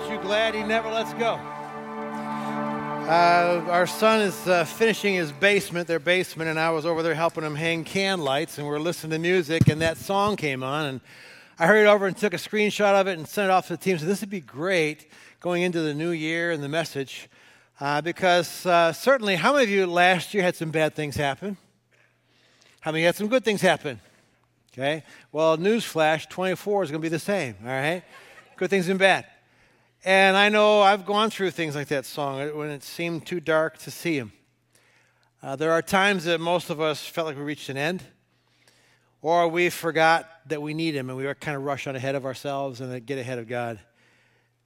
Aren't you glad he never lets go? Uh, our son is uh, finishing his basement, their basement, and I was over there helping him hang can lights, and we are listening to music, and that song came on, and I hurried over and took a screenshot of it and sent it off to the team. So this would be great going into the new year and the message, uh, because uh, certainly, how many of you last year had some bad things happen? How many had some good things happen? Okay. Well, newsflash: 24 is going to be the same. All right. Good things and bad. And I know I've gone through things like that song when it seemed too dark to see him. Uh, there are times that most of us felt like we reached an end, or we forgot that we need him and we were kind of rush on ahead of ourselves and get ahead of God.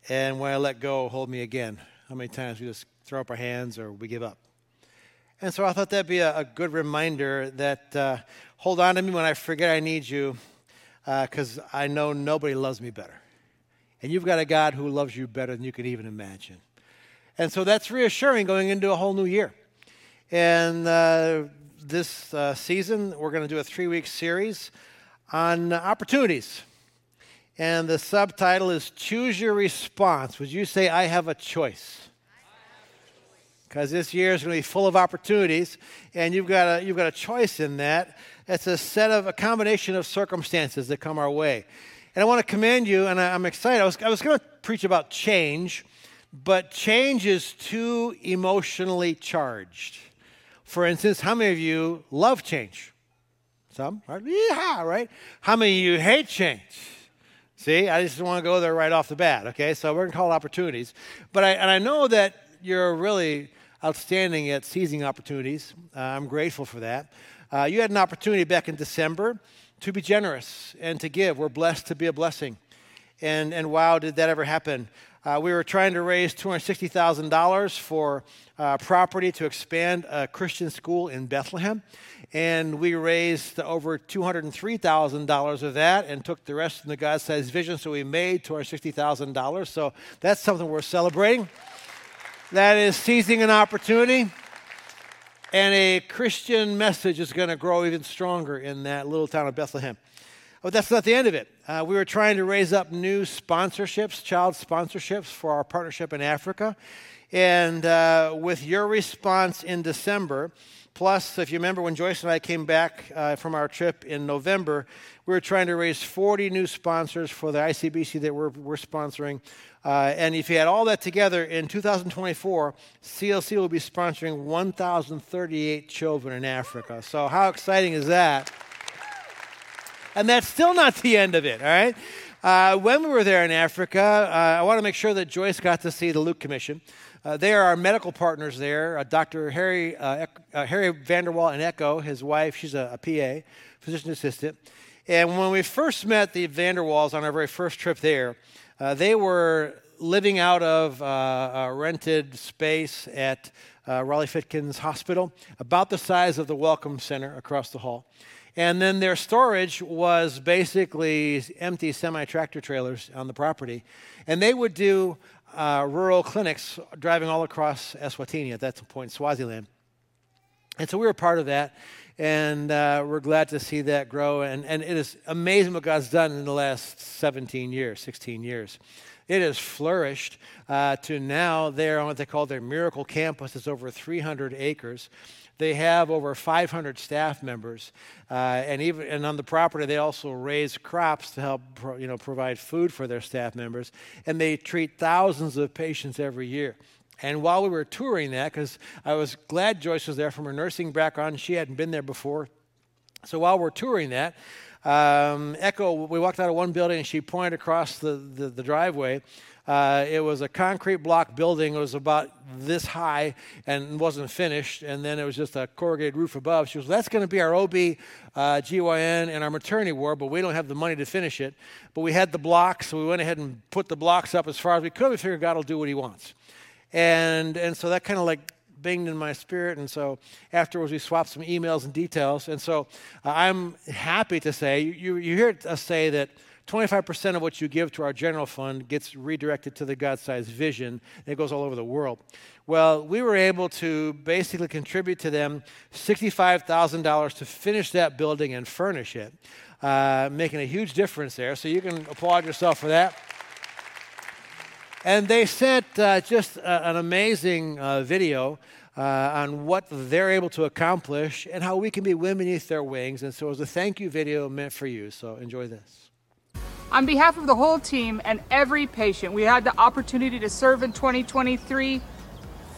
And when I let go, hold me again. How many times we just throw up our hands or we give up? And so I thought that'd be a, a good reminder that uh, hold on to me when I forget I need you, because uh, I know nobody loves me better. And you've got a God who loves you better than you could even imagine. And so that's reassuring going into a whole new year. And uh, this uh, season, we're going to do a three week series on opportunities. And the subtitle is Choose Your Response. Would you say, I have a choice? Because this year is going to be full of opportunities, and you've got, a, you've got a choice in that. It's a set of a combination of circumstances that come our way. And I want to commend you, and I'm excited. I was, I was going to preach about change, but change is too emotionally charged. For instance, how many of you love change? Some, right? Yeah, right? How many of you hate change? See, I just want to go there right off the bat, okay? So we're going to call it opportunities. But I, and I know that you're really outstanding at seizing opportunities. Uh, I'm grateful for that. Uh, you had an opportunity back in December to be generous and to give. We're blessed to be a blessing. And, and wow, did that ever happen? Uh, we were trying to raise $260,000 for uh, property to expand a Christian school in Bethlehem. And we raised over $203,000 of that and took the rest in the God sized vision. So we made $260,000. So that's something we're celebrating. That is seizing an opportunity. And a Christian message is going to grow even stronger in that little town of Bethlehem. But that's not the end of it. Uh, we were trying to raise up new sponsorships, child sponsorships for our partnership in Africa. And uh, with your response in December, plus, if you remember when Joyce and I came back uh, from our trip in November, we were trying to raise 40 new sponsors for the ICBC that we're, we're sponsoring. Uh, and if you add all that together, in 2024, CLC will be sponsoring 1,038 children in Africa. So, how exciting is that? And that's still not the end of it, all right? Uh, when we were there in Africa, uh, I want to make sure that Joyce got to see the Luke Commission. Uh, they are our medical partners there. Uh, Dr. Harry, uh, uh, Harry VanderWal and Echo, his wife, she's a, a PA, physician assistant. And when we first met the VanderWals on our very first trip there, uh, they were living out of uh, a rented space at uh, Raleigh Fitkins Hospital, about the size of the Welcome Center across the hall. And then their storage was basically empty semi tractor trailers on the property. And they would do uh, rural clinics driving all across Eswatini at that point, Swaziland. And so we were part of that. And uh, we're glad to see that grow. And, and it is amazing what God's done in the last 17 years, 16 years. It has flourished uh, to now they're on what they call their miracle campus. It's over 300 acres. They have over 500 staff members, uh, and even and on the property they also raise crops to help pro, you know provide food for their staff members, and they treat thousands of patients every year. And while we were touring that, because I was glad Joyce was there from her nursing background, she hadn't been there before. So while we're touring that, um, Echo, we walked out of one building and she pointed across the, the, the driveway. Uh, it was a concrete block building. It was about this high and wasn't finished. And then it was just a corrugated roof above. She was, that's going to be our OB, uh, GYN, and our maternity ward, but we don't have the money to finish it. But we had the blocks, so we went ahead and put the blocks up as far as we could. We figured God will do what He wants. And, and so that kind of like binged in my spirit. And so afterwards, we swapped some emails and details. And so uh, I'm happy to say, you, you hear us say that 25% of what you give to our general fund gets redirected to the God sized vision, and it goes all over the world. Well, we were able to basically contribute to them $65,000 to finish that building and furnish it, uh, making a huge difference there. So you can applaud yourself for that. And they sent uh, just uh, an amazing uh, video uh, on what they're able to accomplish and how we can be women beneath their wings. And so it was a thank you video meant for you. So enjoy this. On behalf of the whole team and every patient we had the opportunity to serve in 2023,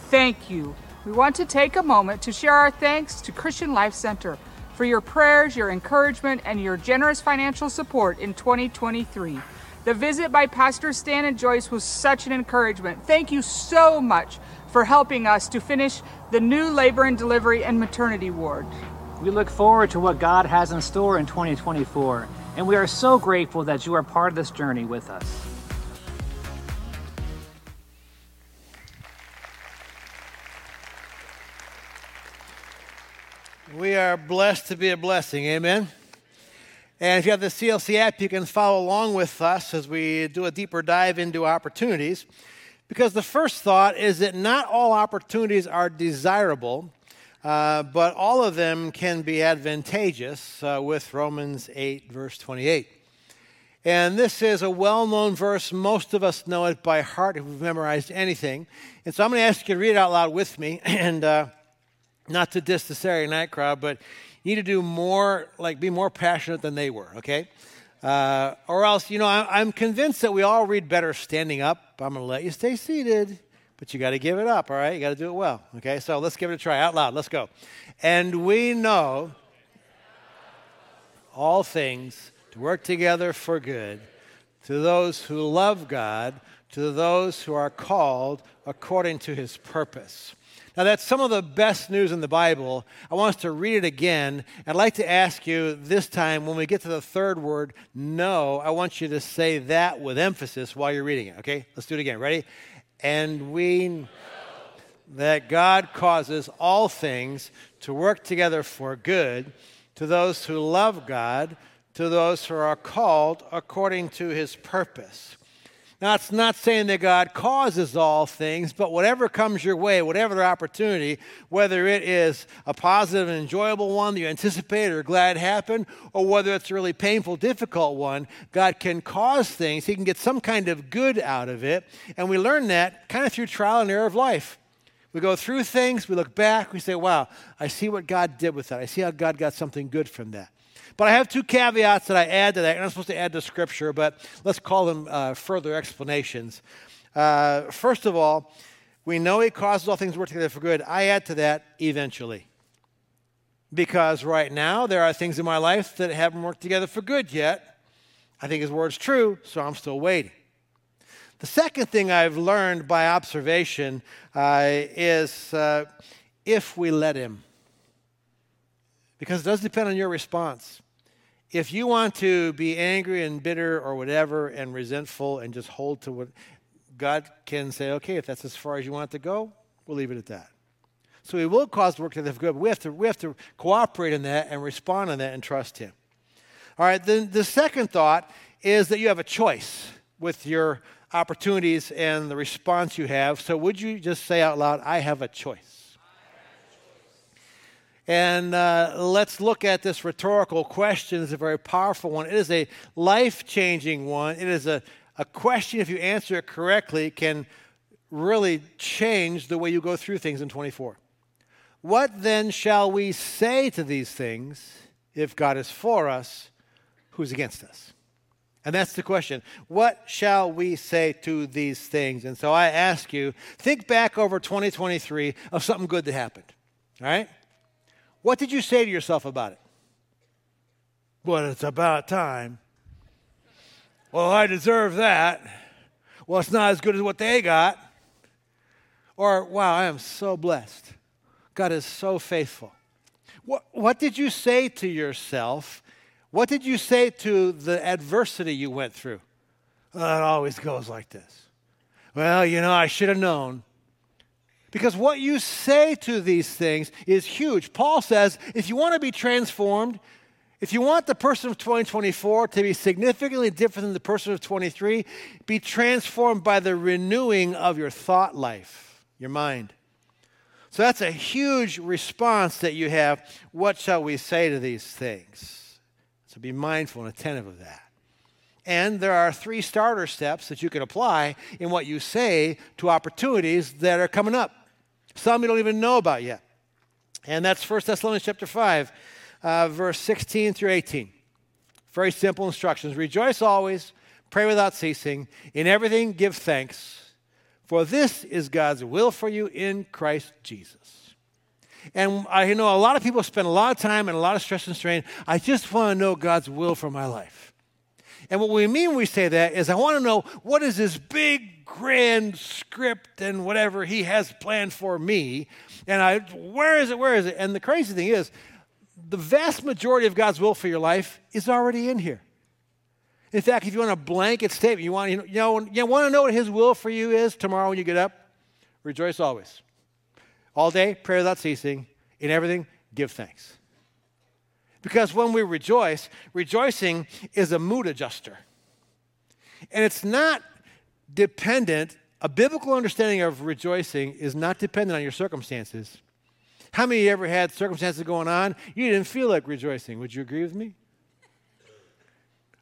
thank you. We want to take a moment to share our thanks to Christian Life Center for your prayers, your encouragement, and your generous financial support in 2023. The visit by Pastor Stan and Joyce was such an encouragement. Thank you so much for helping us to finish the new labor and delivery and maternity ward. We look forward to what God has in store in 2024, and we are so grateful that you are part of this journey with us. We are blessed to be a blessing. Amen. And if you have the CLC app, you can follow along with us as we do a deeper dive into opportunities. Because the first thought is that not all opportunities are desirable, uh, but all of them can be advantageous uh, with Romans 8, verse 28. And this is a well known verse. Most of us know it by heart if we've memorized anything. And so I'm going to ask you to read it out loud with me. And uh, not to diss the Saturday night crowd, but need to do more, like be more passionate than they were, okay? Uh, or else, you know, I, am convinced that we all read better standing up. I'm going to let you stay seated, but you got to give it up, all right? You got to do it well, okay? So let's give it a try out loud. Let's go. And we know all things to work together for good to those who love God, to those who are called according to his purpose. Now, that's some of the best news in the Bible. I want us to read it again. I'd like to ask you this time, when we get to the third word, no, I want you to say that with emphasis while you're reading it, okay? Let's do it again. Ready? And we know that God causes all things to work together for good to those who love God, to those who are called according to his purpose. Now, it's not saying that God causes all things, but whatever comes your way, whatever the opportunity, whether it is a positive and enjoyable one that you anticipate or glad happened, or whether it's a really painful, difficult one, God can cause things. He can get some kind of good out of it. And we learn that kind of through trial and error of life. We go through things, we look back, we say, wow, I see what God did with that. I see how God got something good from that. But I have two caveats that I add to that. I'm not supposed to add to Scripture, but let's call them uh, further explanations. Uh, first of all, we know He causes all things to work together for good. I add to that eventually. Because right now, there are things in my life that haven't worked together for good yet. I think His word's true, so I'm still waiting. The second thing I've learned by observation uh, is uh, if we let Him. Because it does depend on your response if you want to be angry and bitter or whatever and resentful and just hold to what God can say, okay, if that's as far as you want to go, we'll leave it at that. So He will cause work to the good, but we have to, we have to cooperate in that and respond in that and trust Him. All right, then the second thought is that you have a choice with your opportunities and the response you have. So would you just say out loud, I have a choice? And uh, let's look at this rhetorical question. It's a very powerful one. It is a life changing one. It is a, a question, if you answer it correctly, can really change the way you go through things in 24. What then shall we say to these things if God is for us, who's against us? And that's the question. What shall we say to these things? And so I ask you, think back over 2023 of something good that happened. All right? What did you say to yourself about it? Well, it's about time. Well, I deserve that. Well, it's not as good as what they got. Or, wow, I am so blessed. God is so faithful. What, what did you say to yourself? What did you say to the adversity you went through? Well, it always goes like this. Well, you know, I should have known. Because what you say to these things is huge. Paul says if you want to be transformed, if you want the person of 2024 to be significantly different than the person of 23, be transformed by the renewing of your thought life, your mind. So that's a huge response that you have. What shall we say to these things? So be mindful and attentive of that. And there are three starter steps that you can apply in what you say to opportunities that are coming up. Some you don't even know about yet. And that's 1 Thessalonians chapter 5, uh, verse 16 through 18. Very simple instructions. Rejoice always, pray without ceasing, in everything give thanks, for this is God's will for you in Christ Jesus. And I know a lot of people spend a lot of time and a lot of stress and strain. I just want to know God's will for my life. And what we mean when we say that is I want to know what is this big, grand script and whatever He has planned for me. And I, where is it? Where is it? And the crazy thing is, the vast majority of God's will for your life is already in here. In fact, if you want a blanket statement, you want, you know, you want to know what His will for you is tomorrow when you get up, rejoice always. All day, pray without ceasing. In everything, give thanks. Because when we rejoice, rejoicing is a mood adjuster. And it's not dependent, a biblical understanding of rejoicing is not dependent on your circumstances. How many of you ever had circumstances going on? You didn't feel like rejoicing. Would you agree with me?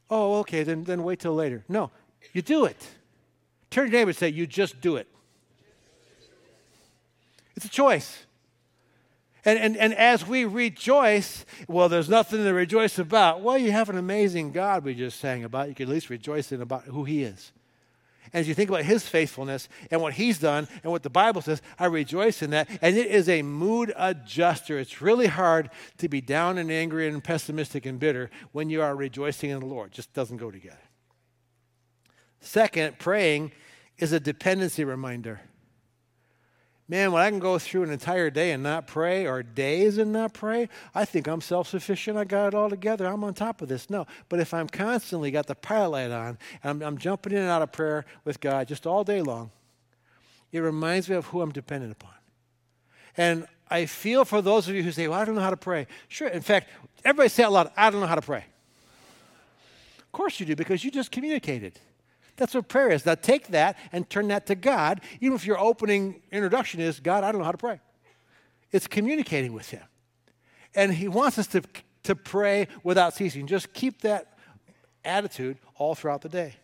Oh, okay, then, then wait till later. No, you do it. Turn to your neighbor and say, You just do it. It's a choice. And, and, and as we rejoice, well, there's nothing to rejoice about. Well, you have an amazing God we just sang about. You can at least rejoice in about who He is. And as you think about his faithfulness and what he's done and what the Bible says, I rejoice in that. And it is a mood adjuster. It's really hard to be down and angry and pessimistic and bitter when you are rejoicing in the Lord. It just doesn't go together. Second, praying is a dependency reminder. Man, when I can go through an entire day and not pray, or days and not pray, I think I'm self sufficient. I got it all together. I'm on top of this. No. But if I'm constantly got the pilot light on, and I'm, I'm jumping in and out of prayer with God just all day long, it reminds me of who I'm dependent upon. And I feel for those of you who say, Well, I don't know how to pray. Sure. In fact, everybody say out loud, I don't know how to pray. Of course you do, because you just communicated. That's what prayer is. Now take that and turn that to God, even if your opening introduction is, God, I don't know how to pray. It's communicating with Him. And He wants us to, to pray without ceasing. Just keep that attitude all throughout the day.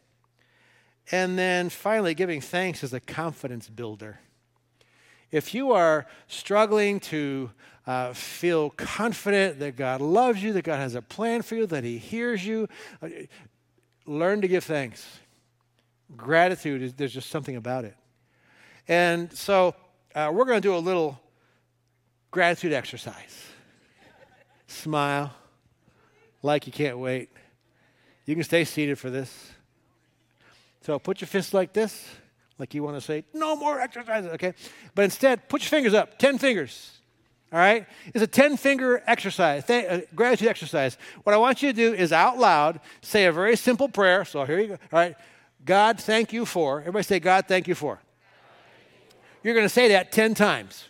And then finally, giving thanks is a confidence builder. If you are struggling to uh, feel confident that God loves you, that God has a plan for you, that He hears you, uh, learn to give thanks gratitude is there's just something about it. And so uh, we're going to do a little gratitude exercise. Smile like you can't wait. You can stay seated for this. So put your fists like this, like you want to say, no more exercises, okay? But instead, put your fingers up, 10 fingers. All right? It's a 10 finger exercise, th- uh, gratitude exercise. What I want you to do is out loud say a very simple prayer. So here you go. All right? God, thank you for. Everybody say, God, thank you for. You're going to say that 10 times.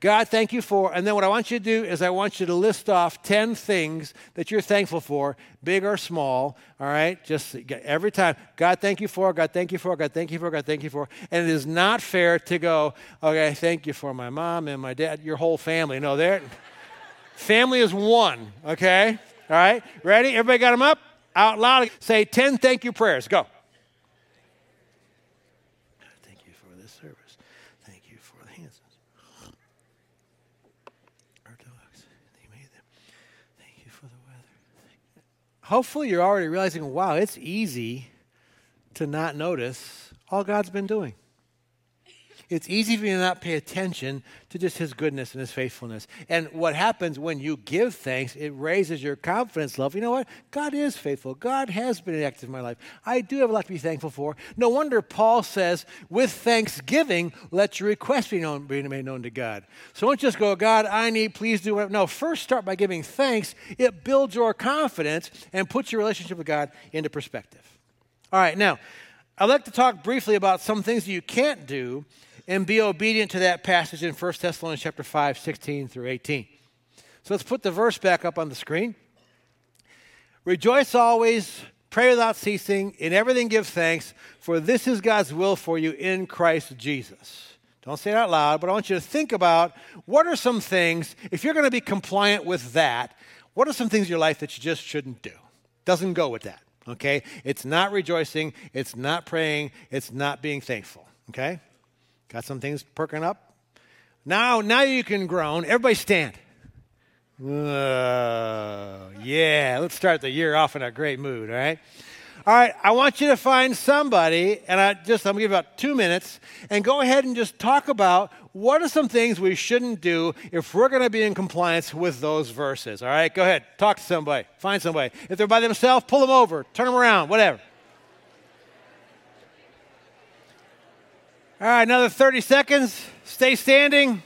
God, thank you for. And then what I want you to do is I want you to list off 10 things that you're thankful for, big or small, all right? Just every time. God, thank you for. God, thank you for. God, thank you for. God, thank you for. And it is not fair to go, okay, thank you for my mom and my dad, your whole family. No, there. family is one, okay? All right? Ready? Everybody got them up? Out loud. Say 10 thank you prayers. Go. Hopefully you're already realizing, wow, it's easy to not notice all God's been doing. It's easy for you to not pay attention to just His goodness and His faithfulness. And what happens when you give thanks, it raises your confidence level. You know what? God is faithful. God has been active in my life. I do have a lot to be thankful for. No wonder Paul says, with thanksgiving, let your request be, known, be made known to God. So don't just go, God, I need, please do whatever. No, first start by giving thanks. It builds your confidence and puts your relationship with God into perspective. All right, now, I'd like to talk briefly about some things you can't do and be obedient to that passage in 1 Thessalonians chapter 5, 16 through 18. So let's put the verse back up on the screen. Rejoice always, pray without ceasing, in everything give thanks, for this is God's will for you in Christ Jesus. Don't say it out loud, but I want you to think about what are some things, if you're going to be compliant with that, what are some things in your life that you just shouldn't do? Doesn't go with that. Okay? It's not rejoicing, it's not praying, it's not being thankful. Okay? Got some things perking up? Now, now you can groan. Everybody stand. Uh, yeah, let's start the year off in a great mood, all right? All right, I want you to find somebody, and I just I'm gonna give you about two minutes, and go ahead and just talk about what are some things we shouldn't do if we're gonna be in compliance with those verses. All right, go ahead, talk to somebody, find somebody. If they're by themselves, pull them over, turn them around, whatever. All right, another 30 seconds. Stay standing.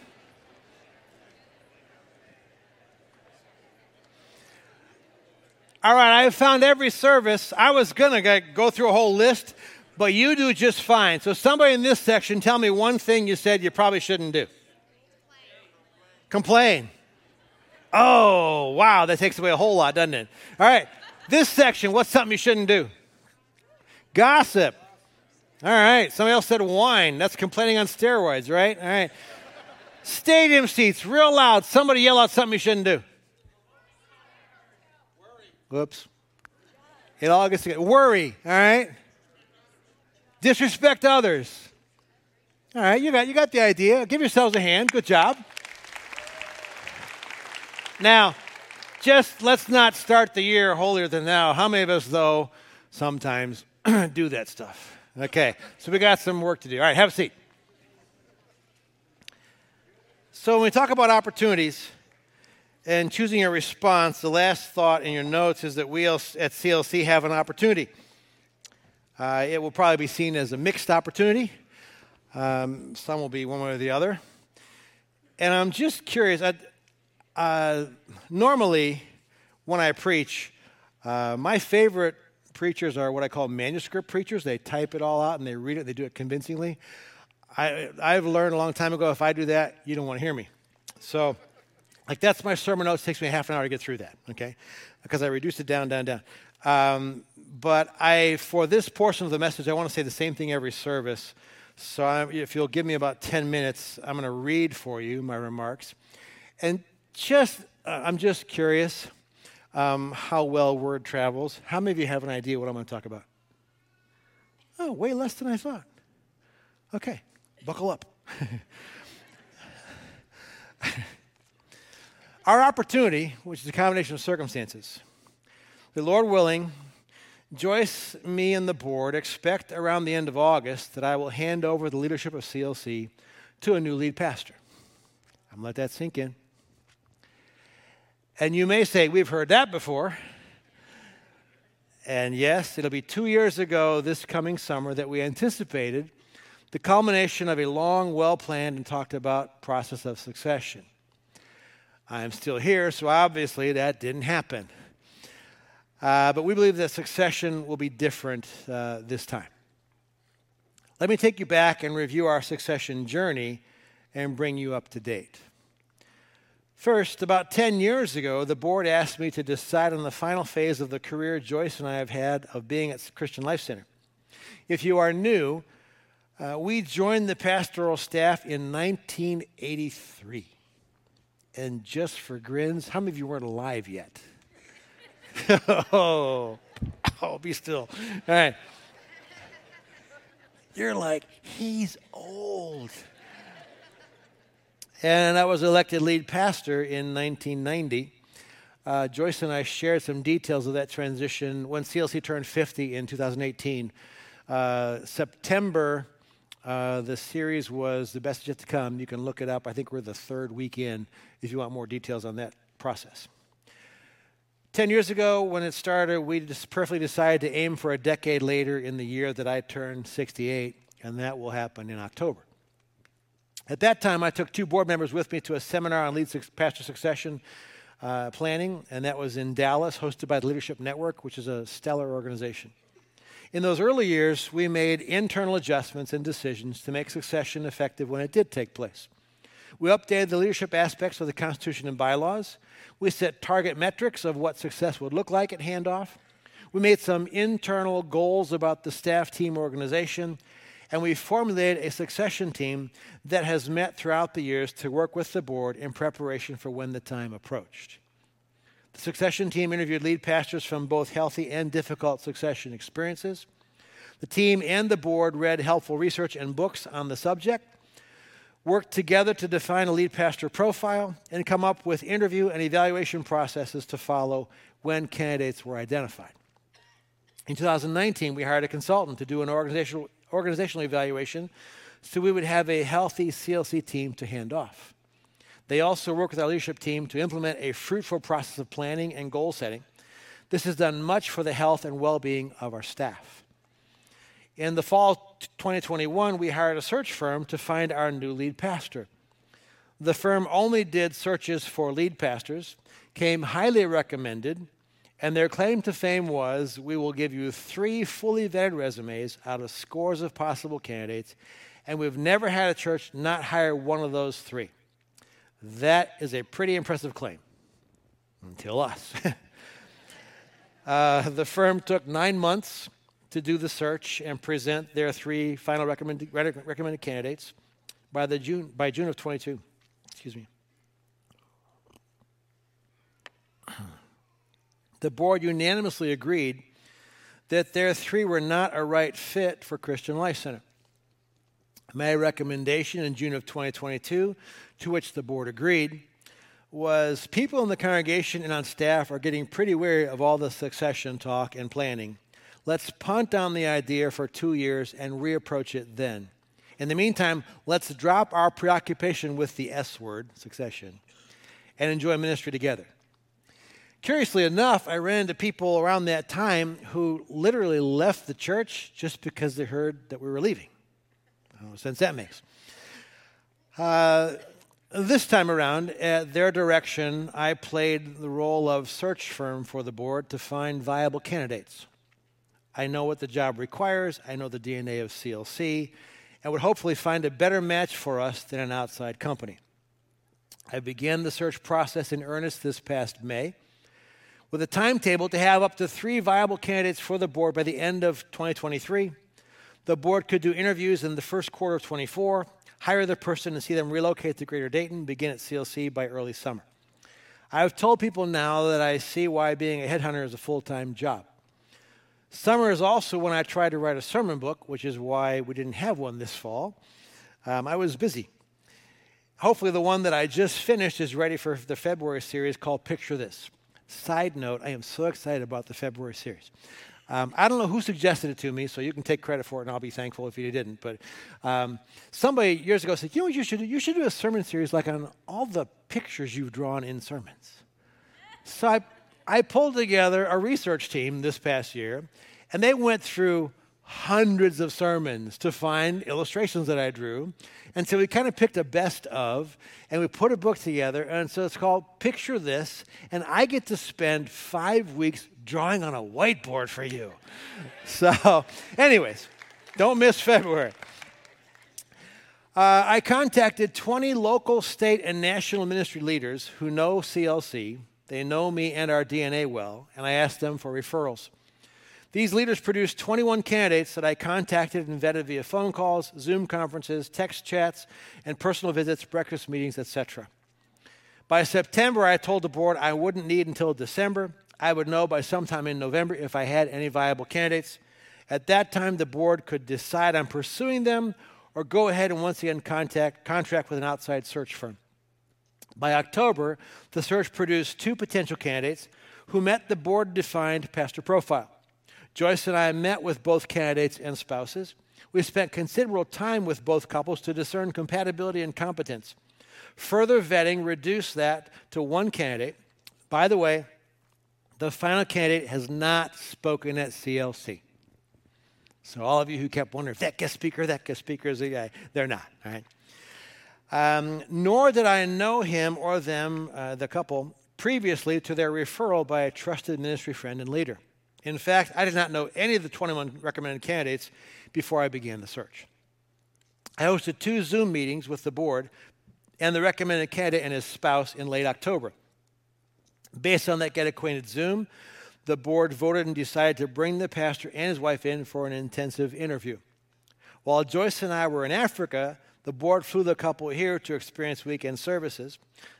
All right, I found every service. I was going to go through a whole list, but you do just fine. So, somebody in this section, tell me one thing you said you probably shouldn't do. Complain. Complain. Oh, wow, that takes away a whole lot, doesn't it? All right, this section, what's something you shouldn't do? Gossip. All right, somebody else said wine. That's complaining on steroids, right? All right. Stadium seats, real loud. Somebody yell out something you shouldn't do. Whoops. It all gets together. Worry, all right? Disrespect others. All right, you got, you got the idea. Give yourselves a hand. Good job. Now, just let's not start the year holier than thou. How many of us, though, sometimes do that stuff? Okay, so we got some work to do. All right, have a seat. So, when we talk about opportunities, and choosing a response, the last thought in your notes is that we at CLC have an opportunity. Uh, it will probably be seen as a mixed opportunity. Um, some will be one way or the other. And I'm just curious. I, uh, normally, when I preach, uh, my favorite preachers are what I call manuscript preachers. They type it all out and they read it. They do it convincingly. I, I've learned a long time ago if I do that, you don't want to hear me. So like that's my sermon notes. It takes me half an hour to get through that, okay? Because I reduced it down, down, down. Um, but I, for this portion of the message, I want to say the same thing every service. So I, if you'll give me about 10 minutes, I'm going to read for you my remarks. And just, uh, I'm just curious um, how well word travels. How many of you have an idea what I'm going to talk about? Oh, way less than I thought. Okay, buckle up. Our opportunity, which is a combination of circumstances, the Lord willing, Joyce, me, and the board expect around the end of August that I will hand over the leadership of CLC to a new lead pastor. I'm going to let that sink in. And you may say, We've heard that before. And yes, it'll be two years ago this coming summer that we anticipated the culmination of a long, well planned, and talked about process of succession. I'm still here, so obviously that didn't happen. Uh, but we believe that succession will be different uh, this time. Let me take you back and review our succession journey and bring you up to date. First, about 10 years ago, the board asked me to decide on the final phase of the career Joyce and I have had of being at Christian Life Center. If you are new, uh, we joined the pastoral staff in 1983. And just for grins, how many of you weren't alive yet? oh, oh, be still. All right. You're like, he's old. And I was elected lead pastor in 1990. Uh, Joyce and I shared some details of that transition when CLC turned 50 in 2018. Uh, September uh, the series was The Best Yet to Come. You can look it up. I think we're the third week in if you want more details on that process. Ten years ago, when it started, we just perfectly decided to aim for a decade later in the year that I turned 68, and that will happen in October. At that time, I took two board members with me to a seminar on lead pastor succession uh, planning, and that was in Dallas, hosted by the Leadership Network, which is a stellar organization. In those early years, we made internal adjustments and decisions to make succession effective when it did take place. We updated the leadership aspects of the Constitution and bylaws. We set target metrics of what success would look like at handoff. We made some internal goals about the staff team organization. And we formulated a succession team that has met throughout the years to work with the board in preparation for when the time approached. The succession team interviewed lead pastors from both healthy and difficult succession experiences. The team and the board read helpful research and books on the subject, worked together to define a lead pastor profile, and come up with interview and evaluation processes to follow when candidates were identified. In 2019, we hired a consultant to do an organizational, organizational evaluation so we would have a healthy CLC team to hand off. They also work with our leadership team to implement a fruitful process of planning and goal setting. This has done much for the health and well being of our staff. In the fall 2021, we hired a search firm to find our new lead pastor. The firm only did searches for lead pastors, came highly recommended, and their claim to fame was we will give you three fully vetted resumes out of scores of possible candidates, and we've never had a church not hire one of those three. That is a pretty impressive claim. Until us. uh, the firm took nine months to do the search and present their three final recommended, recommended candidates by, the June, by June of 22. Excuse me. The board unanimously agreed that their three were not a right fit for Christian Life Center. My recommendation in June of 2022, to which the board agreed, was people in the congregation and on staff are getting pretty weary of all the succession talk and planning. Let's punt on the idea for two years and reapproach it then. In the meantime, let's drop our preoccupation with the S word, succession, and enjoy ministry together. Curiously enough, I ran into people around that time who literally left the church just because they heard that we were leaving no sense that makes. Uh, this time around, at their direction, I played the role of search firm for the board to find viable candidates. I know what the job requires, I know the DNA of CLC, and would hopefully find a better match for us than an outside company. I began the search process in earnest this past May with a timetable to have up to three viable candidates for the board by the end of 2023 the board could do interviews in the first quarter of 24, hire the person and see them relocate to Greater Dayton, begin at CLC by early summer. I've told people now that I see why being a headhunter is a full time job. Summer is also when I tried to write a sermon book, which is why we didn't have one this fall. Um, I was busy. Hopefully, the one that I just finished is ready for the February series called Picture This. Side note, I am so excited about the February series. Um, I don't know who suggested it to me, so you can take credit for it, and I'll be thankful if you didn't. But um, somebody years ago said, "You know what you should do? You should do a sermon series like on all the pictures you've drawn in sermons." So I, I pulled together a research team this past year, and they went through hundreds of sermons to find illustrations that I drew. And so we kind of picked a best of and we put a book together. And so it's called Picture This. And I get to spend five weeks drawing on a whiteboard for you. So, anyways, don't miss February. Uh, I contacted 20 local, state, and national ministry leaders who know CLC. They know me and our DNA well, and I asked them for referrals. These leaders produced 21 candidates that I contacted and vetted via phone calls, Zoom conferences, text chats, and personal visits, breakfast meetings, etc. By September, I told the board I wouldn't need until December. I would know by sometime in November if I had any viable candidates. At that time, the board could decide on pursuing them or go ahead and once again contact, contract with an outside search firm. By October, the search produced two potential candidates who met the board defined pastor profile. Joyce and I met with both candidates and spouses. We spent considerable time with both couples to discern compatibility and competence. Further vetting reduced that to one candidate. By the way, the final candidate has not spoken at CLC. So, all of you who kept wondering if that guest speaker, that guest speaker is a guy, they're not, all right? Um, nor did I know him or them, uh, the couple, previously to their referral by a trusted ministry friend and leader. In fact, I did not know any of the 21 recommended candidates before I began the search. I hosted two Zoom meetings with the board and the recommended candidate and his spouse in late October. Based on that Get Acquainted Zoom, the board voted and decided to bring the pastor and his wife in for an intensive interview. While Joyce and I were in Africa, The board flew the couple here to experience weekend services.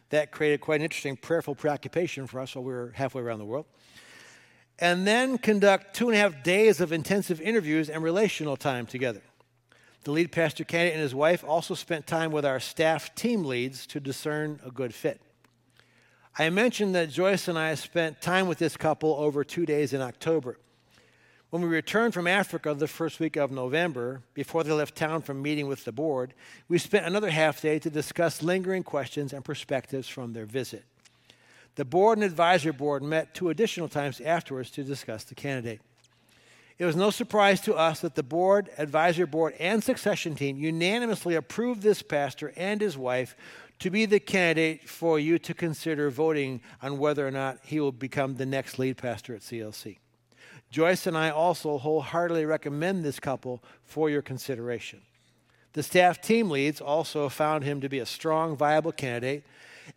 That created quite an interesting prayerful preoccupation for us while we were halfway around the world. And then conduct two and a half days of intensive interviews and relational time together. The lead pastor candidate and his wife also spent time with our staff team leads to discern a good fit. I mentioned that Joyce and I spent time with this couple over two days in October. When we returned from Africa the first week of November, before they left town from meeting with the board, we spent another half day to discuss lingering questions and perspectives from their visit. The board and advisory board met two additional times afterwards to discuss the candidate. It was no surprise to us that the board, advisory board, and succession team unanimously approved this pastor and his wife to be the candidate for you to consider voting on whether or not he will become the next lead pastor at CLC. Joyce and I also wholeheartedly recommend this couple for your consideration. The staff team leads also found him to be a strong, viable candidate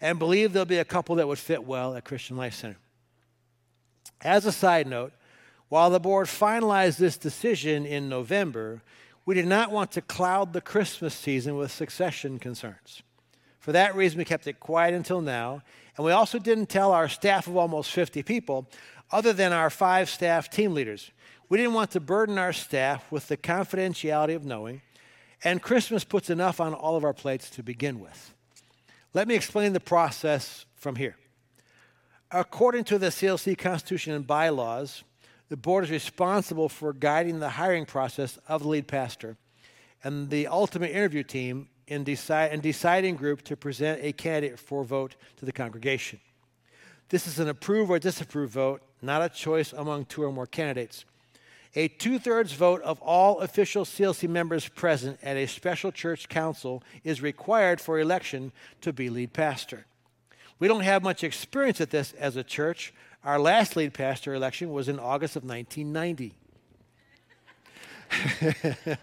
and believe there'll be a couple that would fit well at Christian Life Center. As a side note, while the board finalized this decision in November, we did not want to cloud the Christmas season with succession concerns. For that reason, we kept it quiet until now, and we also didn't tell our staff of almost 50 people other than our five staff team leaders. We didn't want to burden our staff with the confidentiality of knowing, and Christmas puts enough on all of our plates to begin with. Let me explain the process from here. According to the CLC Constitution and bylaws, the board is responsible for guiding the hiring process of the lead pastor and the ultimate interview team in decide, and deciding group to present a candidate for vote to the congregation. This is an approve or disapprove vote, not a choice among two or more candidates. A two thirds vote of all official CLC members present at a special church council is required for election to be lead pastor. We don't have much experience at this as a church. Our last lead pastor election was in August of 1990.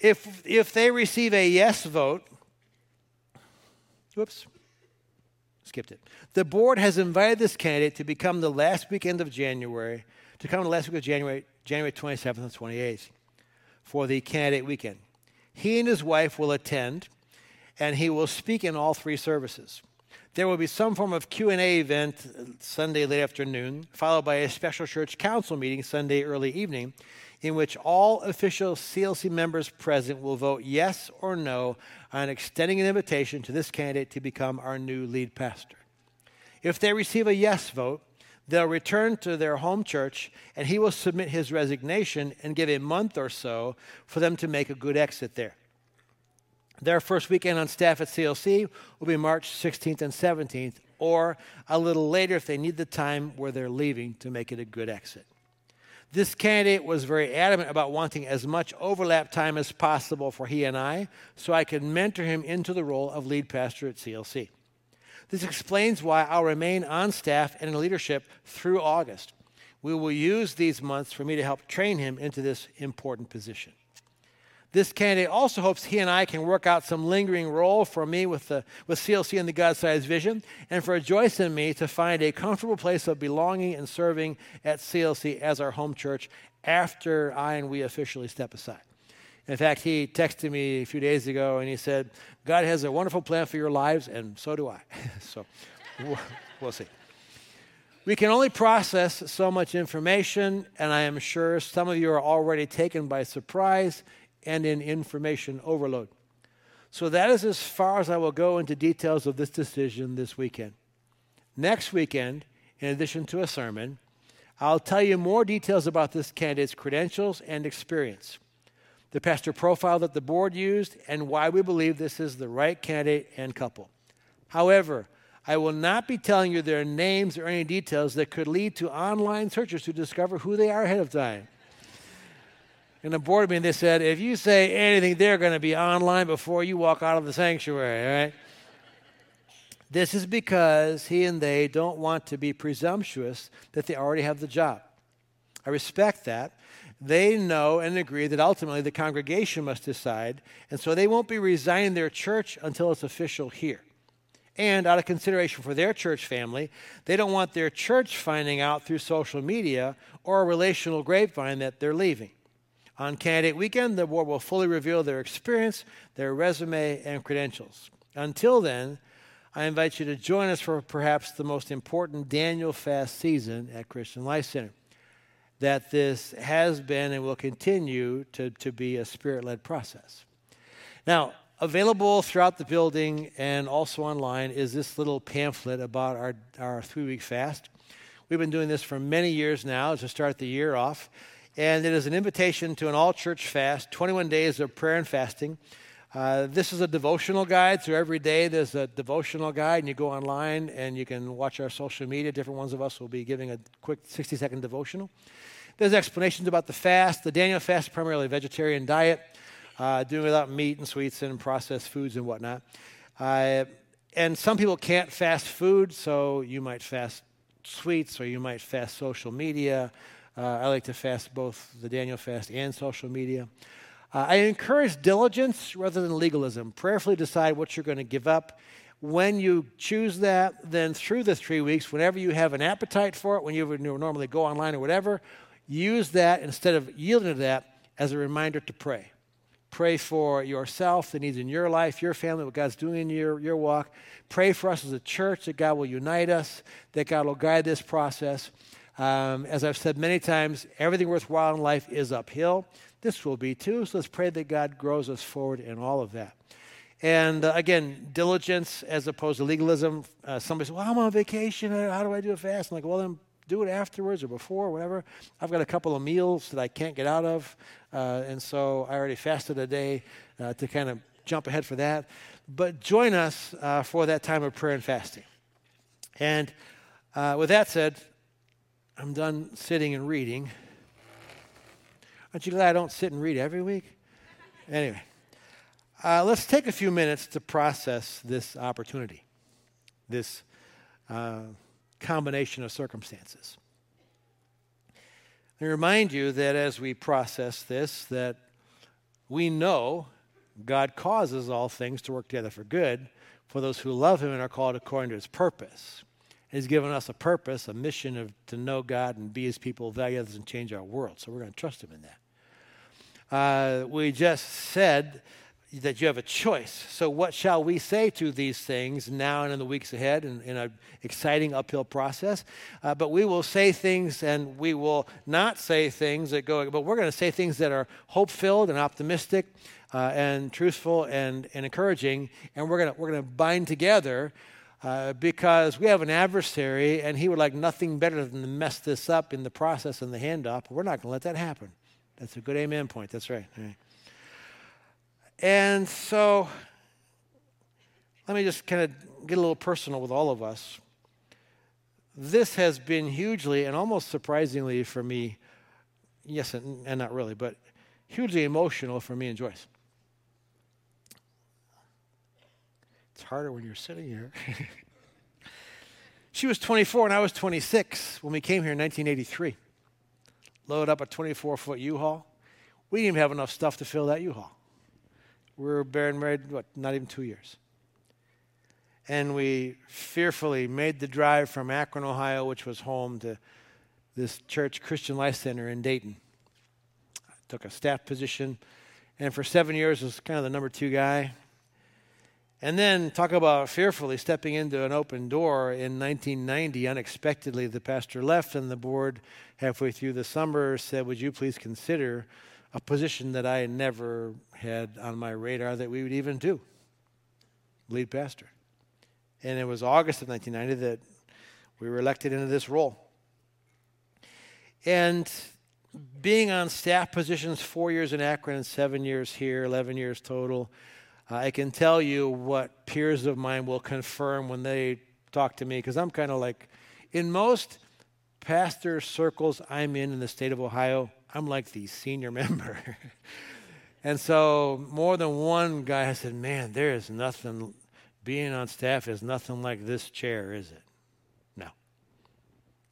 if, if they receive a yes vote, whoops, skipped it. The board has invited this candidate to become the last weekend of January, to come the last week of January, January 27th and 28th for the candidate weekend. He and his wife will attend, and he will speak in all three services. There will be some form of Q&A event uh, Sunday late afternoon, followed by a special church council meeting Sunday early evening, in which all official CLC members present will vote yes or no on extending an invitation to this candidate to become our new lead pastor. If they receive a yes vote, they'll return to their home church and he will submit his resignation and give a month or so for them to make a good exit there. Their first weekend on staff at CLC will be March 16th and 17th, or a little later if they need the time where they're leaving to make it a good exit. This candidate was very adamant about wanting as much overlap time as possible for he and I, so I could mentor him into the role of lead pastor at CLC. This explains why I'll remain on staff and in leadership through August. We will use these months for me to help train him into this important position. This candidate also hopes he and I can work out some lingering role for me with, the, with CLC and the God sized vision, and for Joyce and me to find a comfortable place of belonging and serving at CLC as our home church after I and we officially step aside. In fact, he texted me a few days ago and he said, God has a wonderful plan for your lives, and so do I. so we'll see. We can only process so much information, and I am sure some of you are already taken by surprise and in information overload. So that is as far as I will go into details of this decision this weekend. Next weekend, in addition to a sermon, I'll tell you more details about this candidate's credentials and experience, the pastor profile that the board used, and why we believe this is the right candidate and couple. However, I will not be telling you their names or any details that could lead to online searchers to discover who they are ahead of time in a board meeting, they said, if you say anything, they're going to be online before you walk out of the sanctuary, all right? This is because he and they don't want to be presumptuous that they already have the job. I respect that. They know and agree that ultimately the congregation must decide, and so they won't be resigning their church until it's official here. And out of consideration for their church family, they don't want their church finding out through social media or a relational grapevine that they're leaving. On candidate weekend, the board will fully reveal their experience, their resume, and credentials. Until then, I invite you to join us for perhaps the most important Daniel fast season at Christian Life Center. That this has been and will continue to, to be a spirit led process. Now, available throughout the building and also online is this little pamphlet about our, our three week fast. We've been doing this for many years now to start the year off. And it is an invitation to an all church fast, 21 days of prayer and fasting. Uh, this is a devotional guide, so every day there's a devotional guide, and you go online and you can watch our social media. Different ones of us will be giving a quick 60 second devotional. There's explanations about the fast. The Daniel fast primarily a vegetarian diet uh, doing without meat and sweets and processed foods and whatnot. Uh, and some people can't fast food, so you might fast sweets or you might fast social media. Uh, I like to fast both the Daniel fast and social media. Uh, I encourage diligence rather than legalism. Prayerfully decide what you're going to give up. When you choose that, then through the three weeks, whenever you have an appetite for it, when you would normally go online or whatever, use that instead of yielding to that as a reminder to pray. Pray for yourself, the needs in your life, your family, what God's doing in your, your walk. Pray for us as a church that God will unite us, that God will guide this process. Um, as I've said many times, everything worthwhile in life is uphill. This will be too. So let's pray that God grows us forward in all of that. And uh, again, diligence as opposed to legalism. Uh, somebody says, Well, I'm on vacation. How do I do a fast? I'm like, Well, then do it afterwards or before, or whatever. I've got a couple of meals that I can't get out of, uh, and so I already fasted a day uh, to kind of jump ahead for that. But join us uh, for that time of prayer and fasting. And uh, with that said, I'm done sitting and reading. Aren't you glad I don't sit and read every week? Anyway, uh, let's take a few minutes to process this opportunity, this uh, combination of circumstances. I remind you that as we process this, that we know God causes all things to work together for good for those who love Him and are called according to His purpose. He's given us a purpose, a mission of to know God and be His people, value others, and change our world. So we're going to trust Him in that. Uh, we just said that you have a choice. So, what shall we say to these things now and in the weeks ahead in, in an exciting uphill process? Uh, but we will say things and we will not say things that go, but we're going to say things that are hope filled and optimistic uh, and truthful and, and encouraging. And we're going we're going to bind together. Uh, because we have an adversary and he would like nothing better than to mess this up in the process and the handoff. But We're not going to let that happen. That's a good amen point. That's right. right. And so let me just kind of get a little personal with all of us. This has been hugely and almost surprisingly for me, yes, and, and not really, but hugely emotional for me and Joyce. It's harder when you're sitting here. she was 24 and I was 26 when we came here in 1983. Loaded up a 24 foot U Haul. We didn't even have enough stuff to fill that U Haul. We were married, what, not even two years. And we fearfully made the drive from Akron, Ohio, which was home to this church, Christian Life Center in Dayton. I took a staff position, and for seven years was kind of the number two guy. And then talk about fearfully stepping into an open door in 1990. Unexpectedly, the pastor left, and the board, halfway through the summer, said, Would you please consider a position that I never had on my radar that we would even do lead pastor. And it was August of 1990 that we were elected into this role. And being on staff positions four years in Akron and seven years here, 11 years total, Uh, I can tell you what peers of mine will confirm when they talk to me, because I'm kind of like, in most pastor circles I'm in in the state of Ohio, I'm like the senior member. and so more than one guy has said, Man, there is nothing, being on staff is nothing like this chair, is it? No.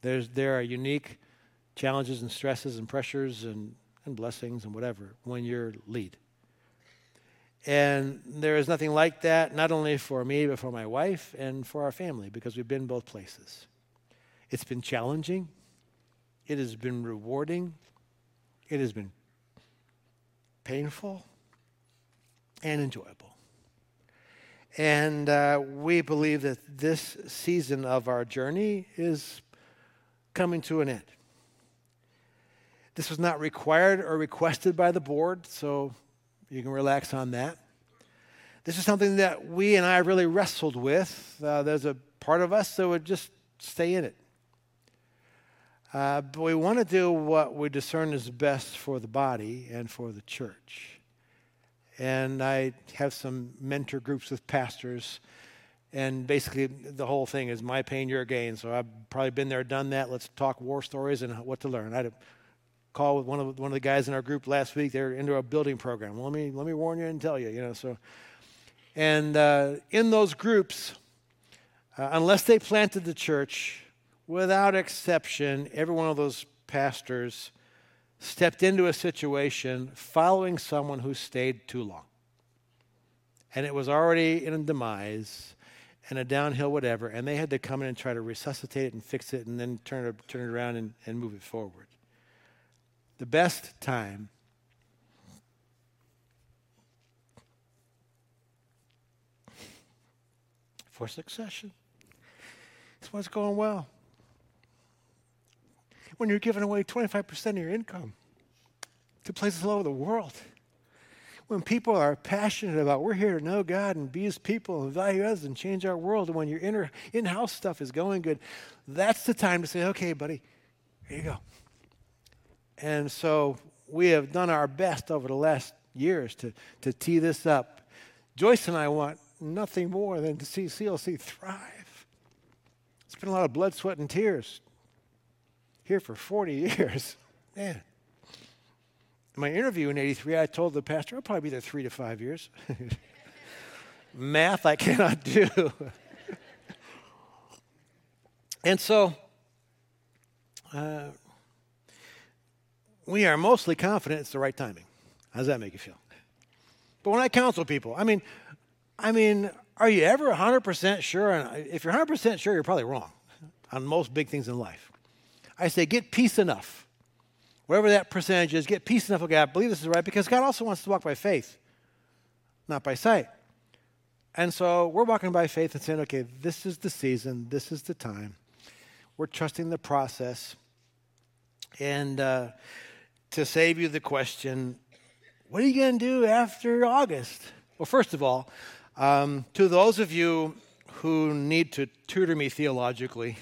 There's, there are unique challenges and stresses and pressures and, and blessings and whatever when you're lead. And there is nothing like that, not only for me, but for my wife and for our family, because we've been both places. It's been challenging, it has been rewarding, it has been painful and enjoyable. And uh, we believe that this season of our journey is coming to an end. This was not required or requested by the board, so you can relax on that. This is something that we and I really wrestled with. Uh, there's a part of us that would just stay in it. Uh, but we want to do what we discern is best for the body and for the church. And I have some mentor groups with pastors. And basically, the whole thing is my pain, your gain. So I've probably been there, done that. Let's talk war stories and what to learn. I call with one of, one of the guys in our group last week. They're into a building program. Well, let me, let me warn you and tell you, you know. So, and uh, in those groups, uh, unless they planted the church, without exception, every one of those pastors stepped into a situation following someone who stayed too long. And it was already in a demise and a downhill whatever, and they had to come in and try to resuscitate it and fix it and then turn it, turn it around and, and move it forward. The best time for succession is what's going well when you're giving away 25% of your income to places all over the world. When people are passionate about we're here to know God and be His people and value us and change our world, and when your inner in-house stuff is going good, that's the time to say, "Okay, buddy, here you go." And so we have done our best over the last years to to tee this up. Joyce and I want nothing more than to see CLC thrive. It's been a lot of blood, sweat, and tears here for 40 years. Man. In my interview in 83, I told the pastor, I'll probably be there three to five years. Math I cannot do. and so, uh, we are mostly confident it's the right timing. How does that make you feel? But when I counsel people, I mean, I mean, are you ever 100% sure? And if you're 100% sure, you're probably wrong on most big things in life. I say, get peace enough. Whatever that percentage is, get peace enough with God. Believe this is right because God also wants to walk by faith, not by sight. And so we're walking by faith and saying, okay, this is the season, this is the time. We're trusting the process. And uh, to save you the question, what are you going to do after August? Well, first of all, um, to those of you who need to tutor me theologically,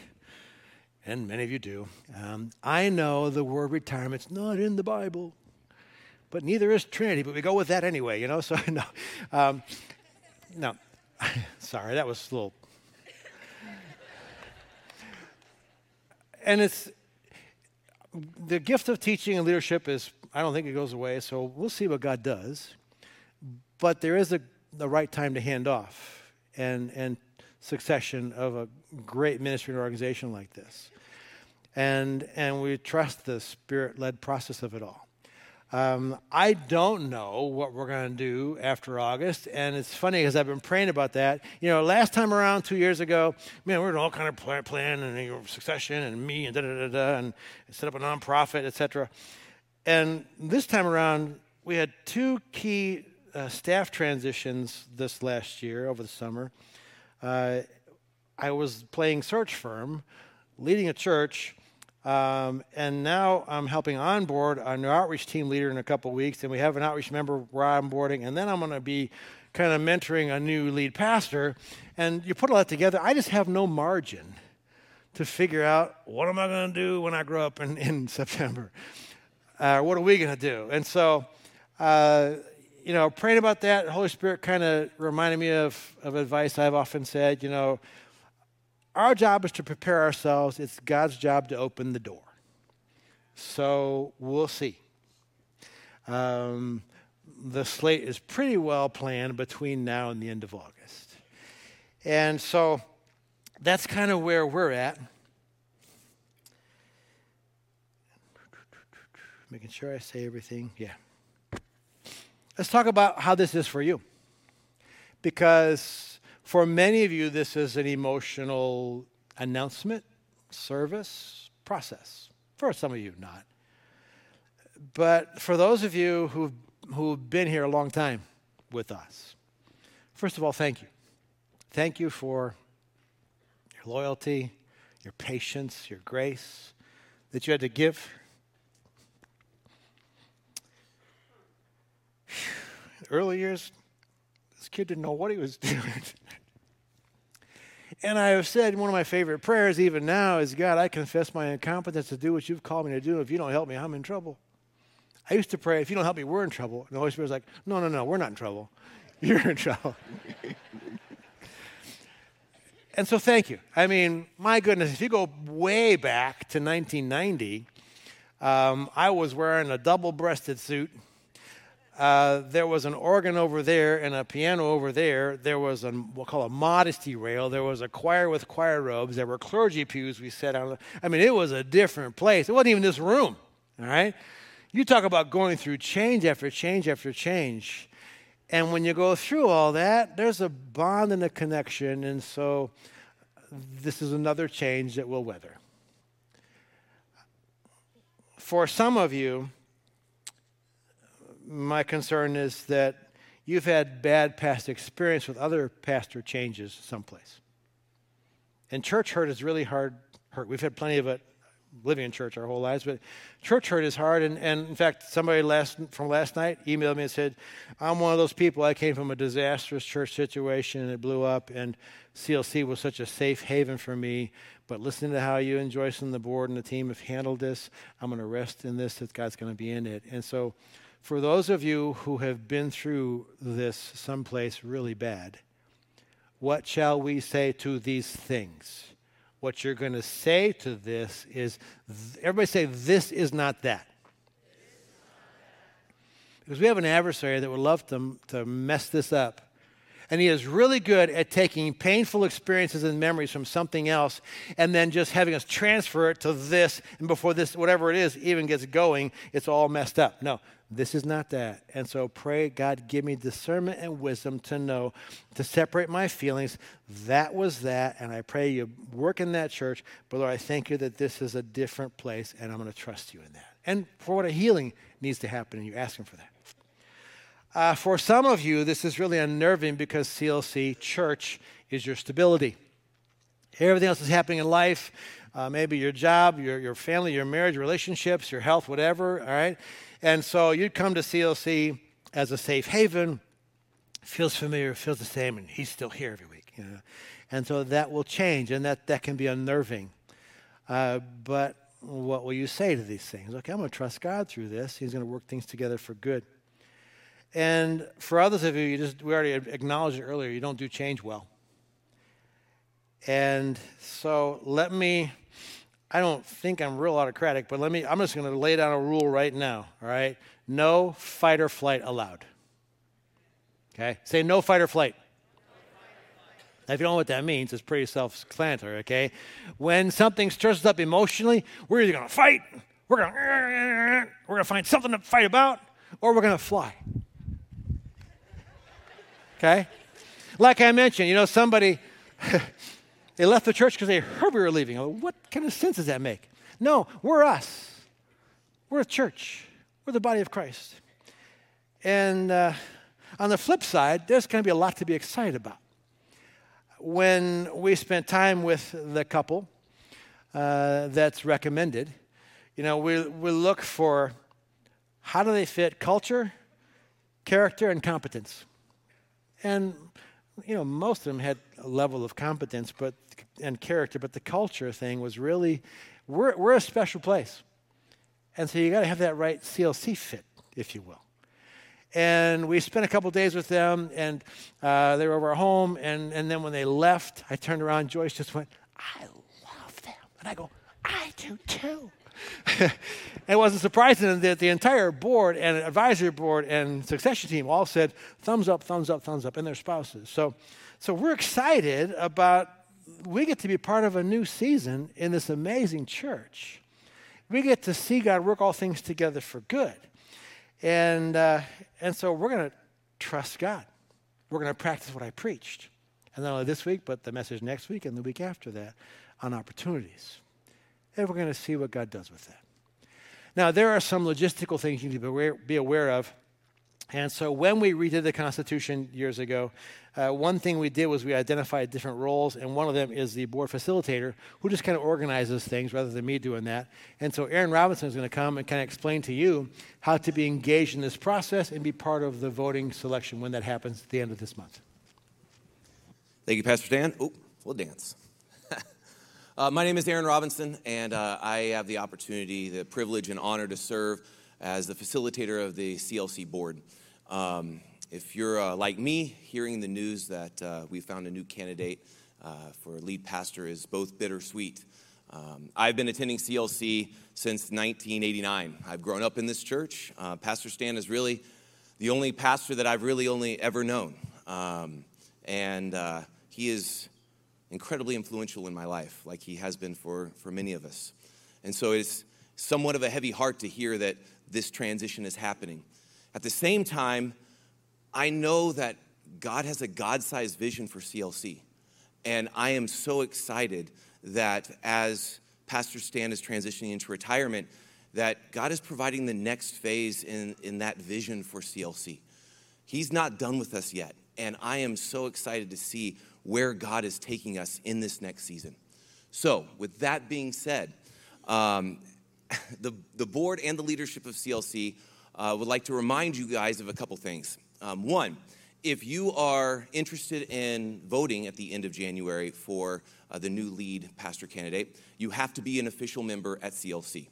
and many of you do, um, I know the word retirement's not in the Bible, but neither is Trinity, but we go with that anyway, you know? So, no. Um, no. Sorry, that was a little. and it's the gift of teaching and leadership is, I don't think it goes away, so we'll see what God does. But there is a, the right time to hand off and, and succession of a great ministry and organization like this and, and we trust the spirit led process of it all. Um, I don't know what we're going to do after August, and it's funny because I've been praying about that. You know, last time around, two years ago, man, we were all kind of plan, plan and you know, succession and me and da da da da, and set up a nonprofit, etc. And this time around, we had two key uh, staff transitions this last year over the summer. Uh, I was playing search firm, leading a church um, and now I'm helping onboard a new outreach team leader in a couple weeks, and we have an outreach member we're onboarding, and then I'm going to be kind of mentoring a new lead pastor. And you put all that together, I just have no margin to figure out what am I going to do when I grow up in, in September? Uh, what are we going to do? And so, uh, you know, praying about that, Holy Spirit kind of reminded me of, of advice I've often said, you know, our job is to prepare ourselves, it's God's job to open the door. So we'll see. Um, the slate is pretty well planned between now and the end of August. And so that's kind of where we're at. Making sure I say everything. Yeah. Let's talk about how this is for you. Because for many of you, this is an emotional announcement, service, process. For some of you, not. But for those of you who've who've been here a long time with us. First of all, thank you. Thank you for your loyalty, your patience, your grace that you had to give. Early years, this kid didn't know what he was doing. And I have said one of my favorite prayers, even now, is God, I confess my incompetence to do what you've called me to do. If you don't help me, I'm in trouble. I used to pray, if you don't help me, we're in trouble. And the Holy Spirit was like, no, no, no, we're not in trouble. You're in trouble. and so thank you. I mean, my goodness, if you go way back to 1990, um, I was wearing a double breasted suit. Uh, there was an organ over there and a piano over there. There was a we'll call a modesty rail. There was a choir with choir robes. There were clergy pews we sat on. I mean, it was a different place. It wasn't even this room. All right. You talk about going through change after change after change. And when you go through all that, there's a bond and a connection. And so this is another change that we'll weather. For some of you, my concern is that you've had bad past experience with other pastor changes someplace. And church hurt is really hard hurt. We've had plenty of it living in church our whole lives, but church hurt is hard. And, and in fact, somebody last from last night emailed me and said, I'm one of those people. I came from a disastrous church situation and it blew up, and CLC was such a safe haven for me. But listening to how you and Joyce and the board and the team have handled this, I'm going to rest in this that God's going to be in it. And so, for those of you who have been through this someplace really bad, what shall we say to these things? what you're going to say to this is everybody say, This is not that. Because we have an adversary that would love to, to mess this up. And he is really good at taking painful experiences and memories from something else and then just having us transfer it to this. And before this, whatever it is, even gets going, it's all messed up. No, this is not that. And so pray, God, give me discernment and wisdom to know, to separate my feelings. That was that. And I pray you work in that church. But Lord, I thank you that this is a different place, and I'm going to trust you in that. And for what a healing needs to happen, and you're asking for that. Uh, for some of you, this is really unnerving because CLC church is your stability. Everything else is happening in life, uh, maybe your job, your, your family, your marriage, relationships, your health, whatever, all right? And so you'd come to CLC as a safe haven, feels familiar, feels the same, and he's still here every week. You know? And so that will change, and that, that can be unnerving. Uh, but what will you say to these things? Okay, I'm going to trust God through this. He's going to work things together for good. And for others of you, you just we already acknowledged it earlier, you don't do change well. And so let me I don't think I'm real autocratic, but let me, I'm just going to lay down a rule right now, all right? No fight or flight allowed. Okay? Say no fight or flight. Now, if you don't know what that means, it's pretty self explanatory, okay? When something stirs us up emotionally, we're either going to fight, we're going to, we're going to find something to fight about, or we're going to fly. Okay? Like I mentioned, you know, somebody, They left the church because they heard we were leaving. What kind of sense does that make? No, we're us. We're a church. We're the body of Christ. And uh, on the flip side, there's going to be a lot to be excited about. When we spent time with the couple uh, that's recommended, you know, we, we look for how do they fit culture, character, and competence. And you know, most of them had a level of competence but and character, but the culture thing was really, we're, we're a special place. And so you got to have that right CLC fit, if you will. And we spent a couple days with them, and uh, they were over our home. And, and then when they left, I turned around. Joyce just went, I love them. And I go, I do too. it wasn't surprising that the entire board and advisory board and succession team all said thumbs up, thumbs up, thumbs up, and their spouses. So, so we're excited about we get to be part of a new season in this amazing church. We get to see God work all things together for good. And, uh, and so we're going to trust God. We're going to practice what I preached. And not only this week, but the message next week and the week after that on opportunities. And we're going to see what God does with that. Now, there are some logistical things you need to be aware, be aware of And so when we redid the Constitution years ago, uh, one thing we did was we identified different roles, and one of them is the board facilitator, who just kind of organizes things rather than me doing that. And so Aaron Robinson is going to come and kind of explain to you how to be engaged in this process and be part of the voting selection when that happens at the end of this month. Thank you, Pastor Stan. Oh, we'll dance. Uh, my name is Aaron Robinson, and uh, I have the opportunity, the privilege, and honor to serve as the facilitator of the CLC board. Um, if you're uh, like me, hearing the news that uh, we found a new candidate uh, for lead pastor is both bittersweet. Um, I've been attending CLC since 1989. I've grown up in this church. Uh, pastor Stan is really the only pastor that I've really only ever known. Um, and he is incredibly influential in my life, like he has been for, for many of us. And so it's somewhat of a heavy heart to hear that this transition is happening. At the same time, I know that God has a God sized vision for CLC. And I am so excited that as Pastor Stan is transitioning into retirement, that God is providing the next phase in, in that vision for CLC. He's not done with us yet. And I am so excited to see where God is taking us in this next season. So, with that being said, um, the, the board and the leadership of CLC uh, would like to remind you guys of a couple things. Um, one, if you are interested in voting at the end of January for uh, the new lead pastor candidate, you have to be an official member at CLC.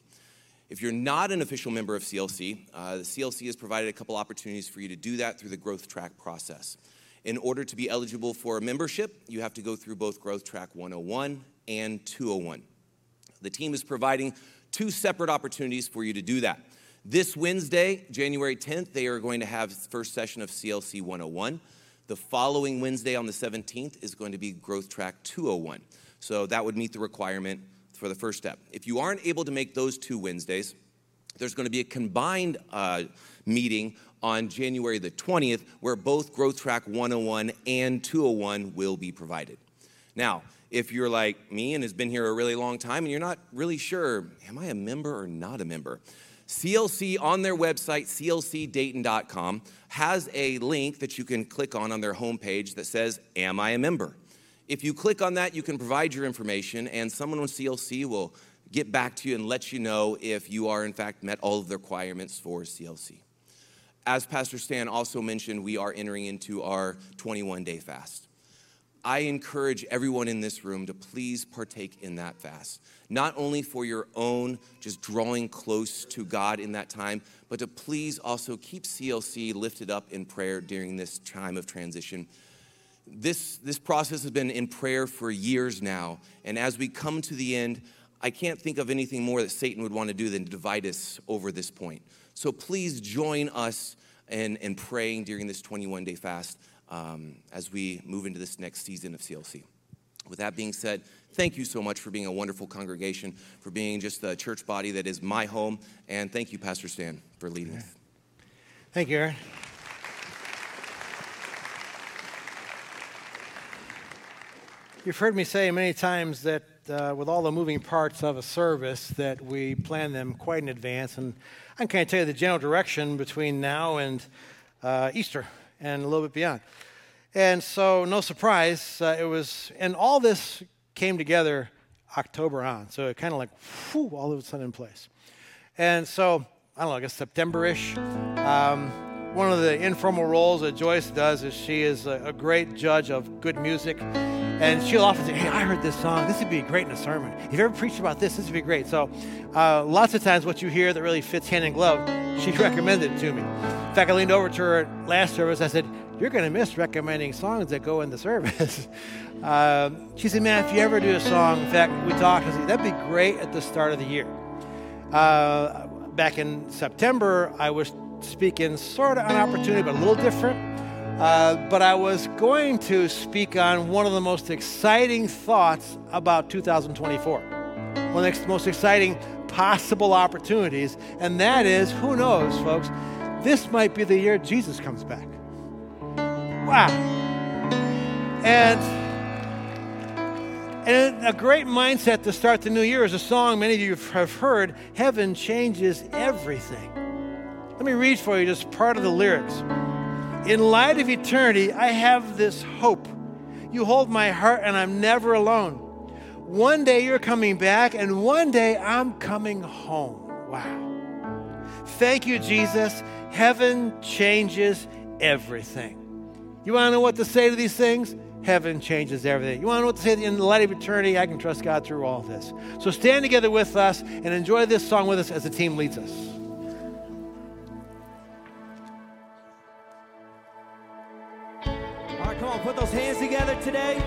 If you're not an official member of CLC, uh, the CLC has provided a couple opportunities for you to do that through the growth track process. In order to be eligible for a membership, you have to go through both Growth Track 101 and 201. The team is providing two separate opportunities for you to do that. This Wednesday, January 10th, they are going to have first session of CLC 101. The following Wednesday on the 17th is going to be Growth Track 201. So that would meet the requirement for the first step. If you aren't able to make those two Wednesdays, there's going to be a combined uh, meeting on January the 20th, where both Growth Track 101 and 201 will be provided. Now, if you're like me and has been here a really long time and you're not really sure, am I a member or not a member? CLC on their website, clcdayton.com, has a link that you can click on on their homepage that says, Am I a member? If you click on that, you can provide your information, and someone on CLC will get back to you and let you know if you are, in fact, met all of the requirements for CLC. As Pastor Stan also mentioned, we are entering into our 21 day fast. I encourage everyone in this room to please partake in that fast. Not only for your own, just drawing close to God in that time, but to please also keep CLC lifted up in prayer during this time of transition. This, this process has been in prayer for years now, and as we come to the end, I can't think of anything more that Satan would want to do than divide us over this point. So please join us in, in praying during this 21 day fast um, as we move into this next season of CLC. With that being said, thank you so much for being a wonderful congregation, for being just a church body that is my home, and thank you, Pastor Stan, for leading us. Thank you, Aaron. You've heard me say many times that uh, with all the moving parts of a service, that we plan them quite in advance, and I can tell you the general direction between now and uh, Easter and a little bit beyond. And so, no surprise, uh, it was, and all this came together October on. So it kind of like, whew, all of a sudden in place. And so, I don't know, I guess September ish. Um, one of the informal roles that Joyce does is she is a, a great judge of good music. And she'll often say, Hey, I heard this song. This would be great in a sermon. If you ever preached about this, this would be great. So, uh, lots of times, what you hear that really fits hand in glove, she recommended it to me. In fact, I leaned over to her at last service. I said, You're going to miss recommending songs that go in the service. um, she said, Man, if you ever do a song, in fact, we talked, I said, That'd be great at the start of the year. Uh, back in September, I was speaking sort of an opportunity, but a little different. Uh, but I was going to speak on one of the most exciting thoughts about 2024. One of the most exciting possible opportunities, and that is who knows, folks, this might be the year Jesus comes back. Wow. And, and a great mindset to start the new year is a song many of you have heard Heaven Changes Everything. Let me read for you just part of the lyrics. In light of eternity, I have this hope. You hold my heart, and I'm never alone. One day you're coming back, and one day I'm coming home. Wow. Thank you, Jesus. Heaven changes everything. You want to know what to say to these things? Heaven changes everything. You want to know what to say in the light of eternity? I can trust God through all this. So stand together with us and enjoy this song with us as the team leads us. On, put those hands together today.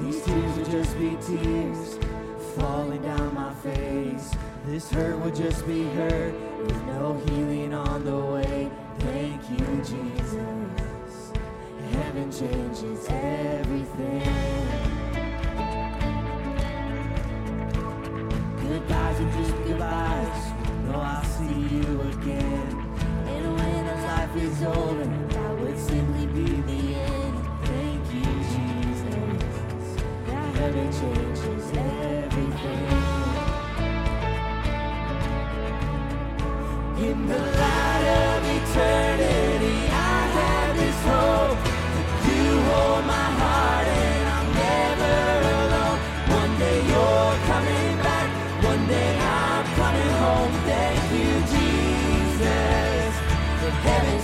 These tears would just be tears falling down my face. This hurt would just be hurt with no healing on the way. Thank you, Jesus. Heaven changes everything. Is over,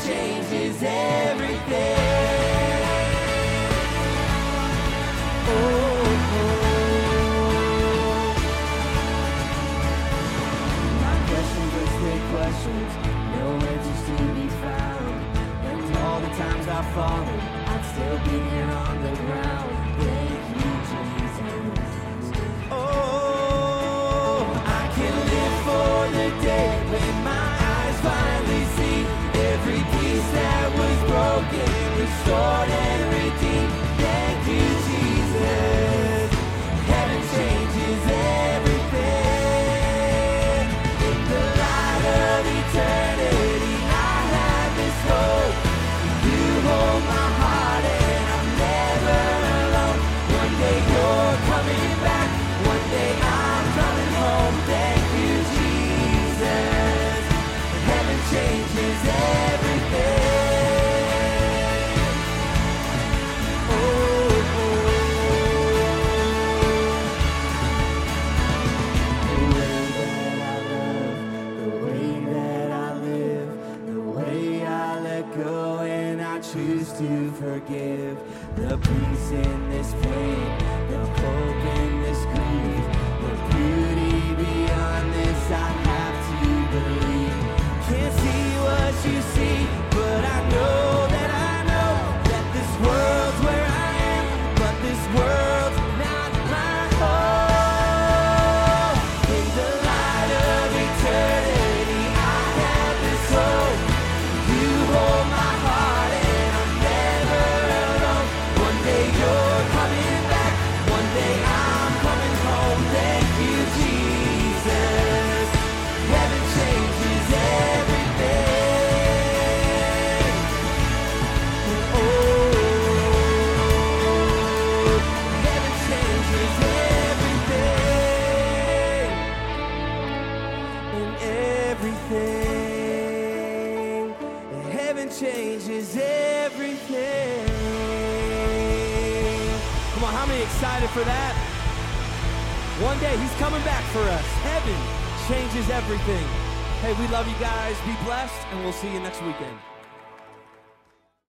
changes everything. Oh. My questions, no answers to be found. And all the times I've fallen, broken, peace Changes everything. Hey, we love you guys. Be blessed, and we'll see you next weekend.